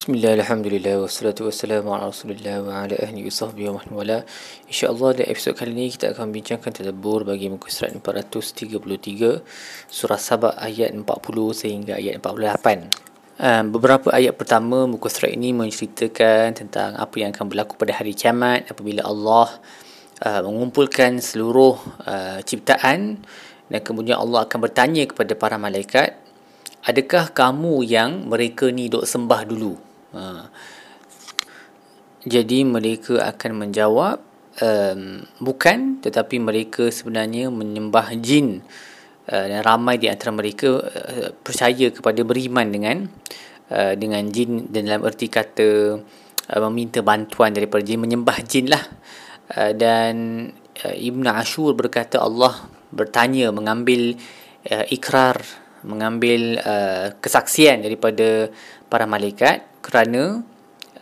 Bismillah, Alhamdulillah, wassalatu wassalamu ala rasulillah wa ala ahli wa sahbihi wa wala InsyaAllah dalam episod kali ini kita akan bincangkan tadabur bagi muka surat 433 Surah Sabah ayat 40 sehingga ayat 48 um, Beberapa ayat pertama muka surat ini menceritakan tentang apa yang akan berlaku pada hari kiamat Apabila Allah uh, mengumpulkan seluruh uh, ciptaan Dan kemudian Allah akan bertanya kepada para malaikat Adakah kamu yang mereka ni duk sembah dulu? Ha. Jadi mereka akan menjawab um, bukan tetapi mereka sebenarnya menyembah jin uh, dan ramai di antara mereka uh, percaya kepada beriman dengan uh, dengan jin dan dalam erti kata uh, meminta bantuan daripada jin menyembah jin lah uh, dan uh, Ibn Ashur berkata Allah bertanya mengambil uh, ikrar mengambil uh, kesaksian daripada para malaikat kerana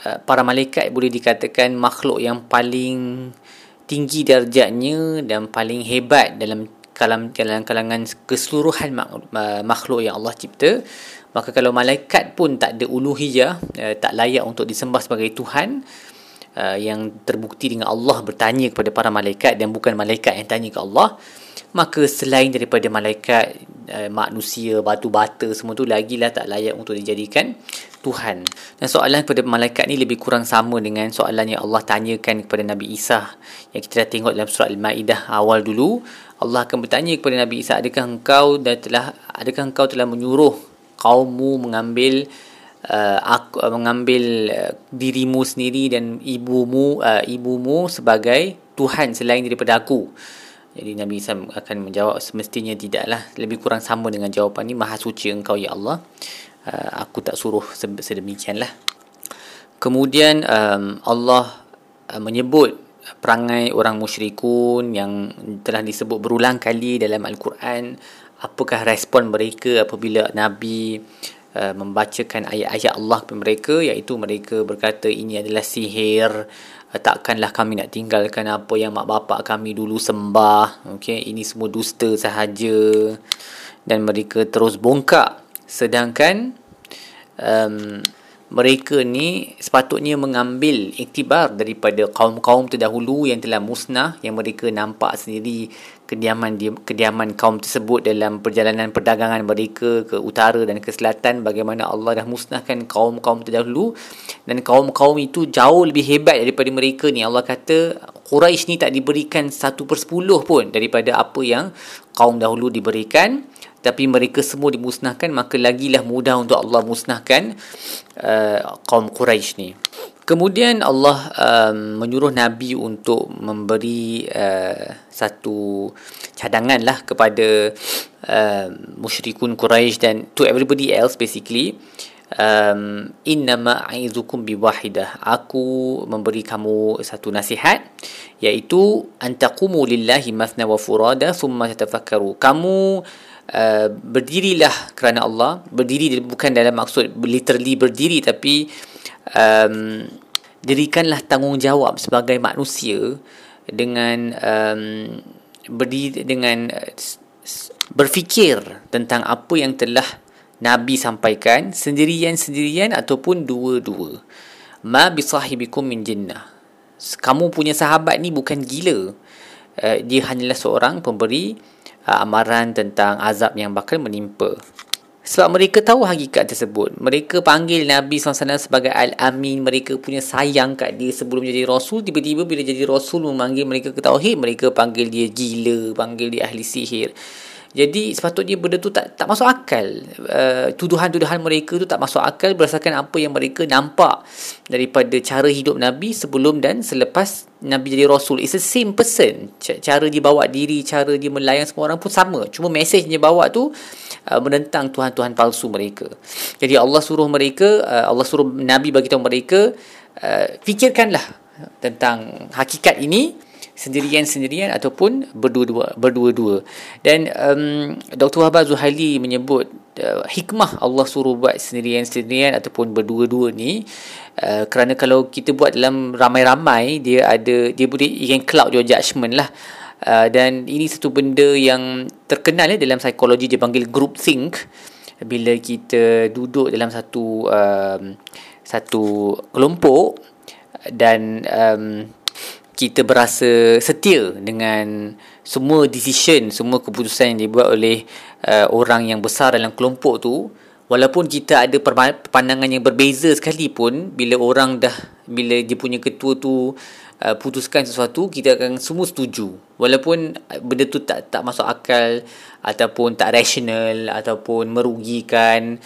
uh, para malaikat boleh dikatakan makhluk yang paling tinggi darjatnya dan paling hebat dalam dalam kalangan keseluruhan uh, makhluk yang Allah cipta. Maka kalau malaikat pun tak ada uluhiyah uh, tak layak untuk disembah sebagai tuhan uh, yang terbukti dengan Allah bertanya kepada para malaikat dan bukan malaikat yang tanya ke Allah maka selain daripada malaikat uh, manusia batu bata semua tu lagilah tak layak untuk dijadikan Tuhan. Dan soalan kepada malaikat ni lebih kurang sama dengan soalan yang Allah tanyakan kepada Nabi Isa yang kita dah tengok dalam surah Al-Maidah awal dulu. Allah akan bertanya kepada Nabi Isa, adakah engkau dah telah adakah engkau telah menyuruh kaummu mengambil uh, aku uh, mengambil uh, dirimu sendiri dan ibumu uh, ibumu sebagai Tuhan selain daripada aku. Jadi Nabi Isa akan menjawab semestinya tidaklah lebih kurang sama dengan jawapan ni maha suci engkau ya Allah. Uh, aku tak suruh sedemikian lah. Kemudian um, Allah uh, menyebut perangai orang musyrikun yang telah disebut berulang kali dalam Al-Quran. Apakah respon mereka apabila Nabi uh, membacakan ayat-ayat Allah kepada mereka iaitu mereka berkata ini adalah sihir. Uh, takkanlah kami nak tinggalkan apa yang mak bapak kami dulu sembah. Okey ini semua dusta sahaja. Dan mereka terus bongkak. Sedangkan um, mereka ni sepatutnya mengambil iktibar daripada kaum-kaum terdahulu yang telah musnah yang mereka nampak sendiri kediaman kediaman kaum tersebut dalam perjalanan perdagangan mereka ke utara dan ke selatan bagaimana Allah dah musnahkan kaum-kaum terdahulu. Dan kaum-kaum itu jauh lebih hebat daripada mereka ni. Allah kata Quraisy ni tak diberikan satu per sepuluh pun daripada apa yang kaum dahulu diberikan tapi mereka semua dimusnahkan maka lagilah mudah untuk Allah musnahkan uh, kaum Quraisy ni. Kemudian Allah um, menyuruh Nabi untuk memberi uh, satu cadangan lah kepada uh, musyrikun Quraisy dan to everybody else basically. Um, innama aizukum biwahidah aku memberi kamu satu nasihat iaitu antaqumu lillahi mathna wa furada thumma tatafakkaru. Kamu Uh, berdirilah kerana Allah. Berdiri bukan dalam maksud literally berdiri tapi um, dirikanlah tanggungjawab sebagai manusia dengan um, berdiri dengan uh, berfikir tentang apa yang telah Nabi sampaikan sendirian-sendirian ataupun dua-dua. Ma bisahibikum min jinnah. Kamu punya sahabat ni bukan gila. Uh, dia hanyalah seorang pemberi uh, amaran tentang azab yang bakal menimpa. Sebab mereka tahu hakikat tersebut. Mereka panggil Nabi SAW sebagai Al-Amin. Mereka punya sayang kat dia sebelum jadi Rasul. Tiba-tiba bila jadi Rasul memanggil mereka ke Tauhid. Mereka panggil dia gila. Panggil dia ahli sihir. Jadi sepatutnya benda tu tak tak masuk akal. Uh, tuduhan-tuduhan mereka tu tak masuk akal berdasarkan apa yang mereka nampak daripada cara hidup Nabi sebelum dan selepas Nabi jadi Rasul. It's the same person. Cara dia bawa diri, cara dia melayang semua orang pun sama. Cuma mesej dia bawa tu uh, menentang Tuhan-Tuhan palsu mereka. Jadi Allah suruh mereka, uh, Allah suruh Nabi bagi tahu mereka, uh, fikirkanlah tentang hakikat ini sendirian-sendirian ataupun berdua-dua berdua-dua dan um, Dr. Wahbah Zuhaili menyebut uh, hikmah Allah suruh buat sendirian-sendirian ataupun berdua-dua ni uh, kerana kalau kita buat dalam ramai-ramai dia ada dia boleh you cloud your judgement lah uh, dan ini satu benda yang terkenal ya dalam psikologi dia panggil group think bila kita duduk dalam satu um, satu kelompok dan um, kita berasa setia dengan semua decision, semua keputusan yang dibuat oleh uh, orang yang besar dalam kelompok tu. Walaupun kita ada pandangan yang berbeza sekalipun bila orang dah bila dia punya ketua tu uh, putuskan sesuatu kita akan semua setuju. Walaupun benda tu tak tak masuk akal ataupun tak rasional ataupun merugikan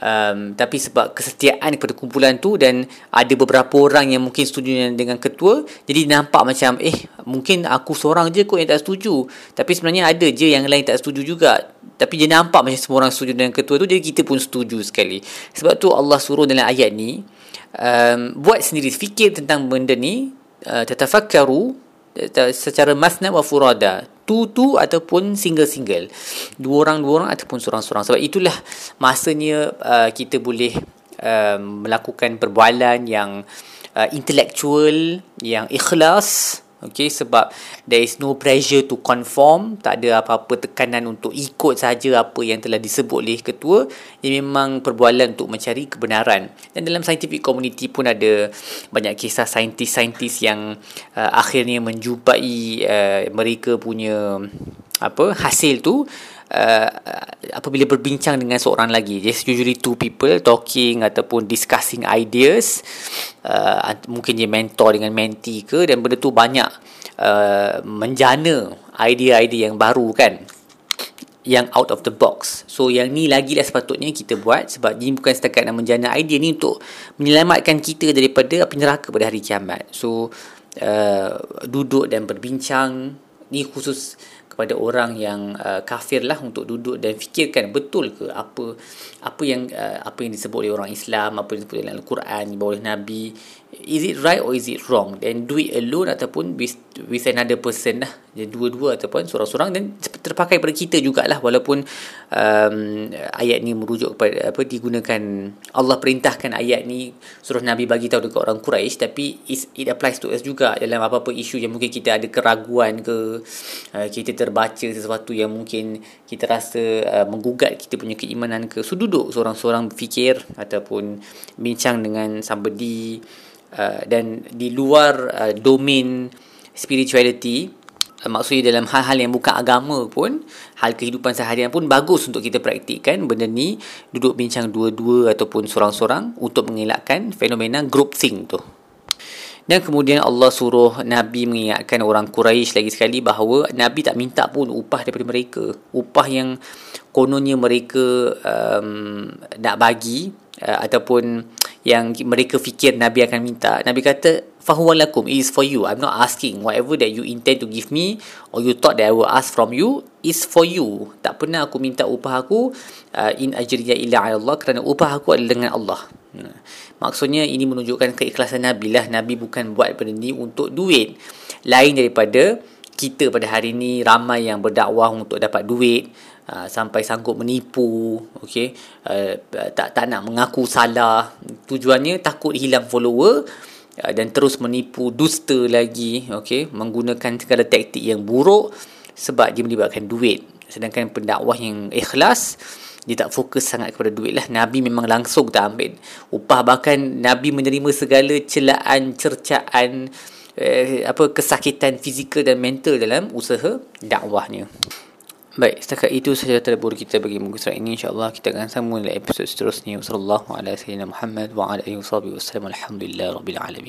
um, tapi sebab kesetiaan kepada kumpulan tu dan ada beberapa orang yang mungkin setuju dengan ketua jadi nampak macam eh mungkin aku seorang je kot yang tak setuju. Tapi sebenarnya ada je yang lain tak setuju juga. Tapi dia nampak macam semua orang setuju dengan ketua tu jadi kita pun setuju sekali. Sebab tu Allah suruh dalam ayat ni um, buat sendiri fikir tentang benda ni uh, tatafakkaru secara masna wa furada tu tu ataupun single-single. Dua orang dua orang ataupun seorang-seorang. Sebab itulah masanya uh, kita boleh uh, melakukan perbualan yang uh, intellectual yang ikhlas Okay, sebab there is no pressure to conform, tak ada apa-apa tekanan untuk ikut saja apa yang telah disebut oleh ketua. Ia memang perbualan untuk mencari kebenaran. Dan dalam scientific community pun ada banyak kisah saintis-saintis yang uh, akhirnya menjumpai uh, mereka punya apa hasil tu uh, apabila berbincang dengan seorang lagi. Just usually two people talking ataupun discussing ideas. Uh, mungkin dia mentor dengan mentee ke dan benda tu banyak uh, menjana idea-idea yang baru kan yang out of the box. So yang ni lagi lah sepatutnya kita buat sebab ini bukan setakat nak menjana idea ni untuk menyelamatkan kita daripada api neraka pada hari kiamat. So uh, duduk dan berbincang ni khusus kepada orang yang uh, kafir lah untuk duduk dan fikirkan betul ke apa apa yang uh, apa yang disebut oleh orang Islam apa yang disebut dalam Al-Quran oleh Nabi is it right or is it wrong? Then do it alone ataupun with, with another person lah. Jadi dua-dua ataupun seorang-seorang dan terpakai pada kita jugalah. Walaupun um, ayat ni merujuk kepada apa digunakan Allah perintahkan ayat ni suruh Nabi bagi tahu dekat orang Quraisy tapi it applies to us juga dalam apa-apa isu yang mungkin kita ada keraguan ke uh, kita terbaca sesuatu yang mungkin kita rasa uh, menggugat kita punya keimanan ke. So duduk seorang-seorang berfikir ataupun bincang dengan somebody Uh, dan di luar uh, domain spirituality uh, maksudnya dalam hal-hal yang bukan agama pun hal kehidupan seharian pun bagus untuk kita praktikkan benda ni duduk bincang dua-dua ataupun seorang-seorang untuk mengelakkan fenomena group think tu dan kemudian Allah suruh Nabi mengingatkan orang Quraisy lagi sekali bahawa Nabi tak minta pun upah daripada mereka. Upah yang kononnya mereka um, nak bagi uh, ataupun yang mereka fikir Nabi akan minta. Nabi kata fahuwa lakum is for you. I'm not asking. Whatever that you intend to give me or you thought that I will ask from you is for you. Tak pernah aku minta upah aku uh, in ajriya illa Allah kerana upah aku adalah dengan Allah. Hmm. maksudnya ini menunjukkan keikhlasan Nabi lah. Nabi bukan buat benda ni untuk duit. Lain daripada kita pada hari ini ramai yang berdakwah untuk dapat duit uh, sampai sanggup menipu okey? Uh, tak tak nak mengaku salah tujuannya takut hilang follower uh, dan terus menipu dusta lagi okey menggunakan segala taktik yang buruk sebab dia melibatkan duit. Sedangkan pendakwah yang ikhlas dia tak fokus sangat kepada duit lah. Nabi memang langsung tak ambil. Upah bahkan Nabi menerima segala celaan cercaan eh, apa kesakitan fizikal dan mental dalam usaha dakwahnya. Baik, setakat itu sahaja terlebur kita bagi muka surat ini. InsyaAllah kita akan sambung dalam episod seterusnya. Wassalamualaikum warahmatullahi wabarakatuh. Wa ala alihi wa sahbihi wasallam. Alhamdulillah rabbil alamin.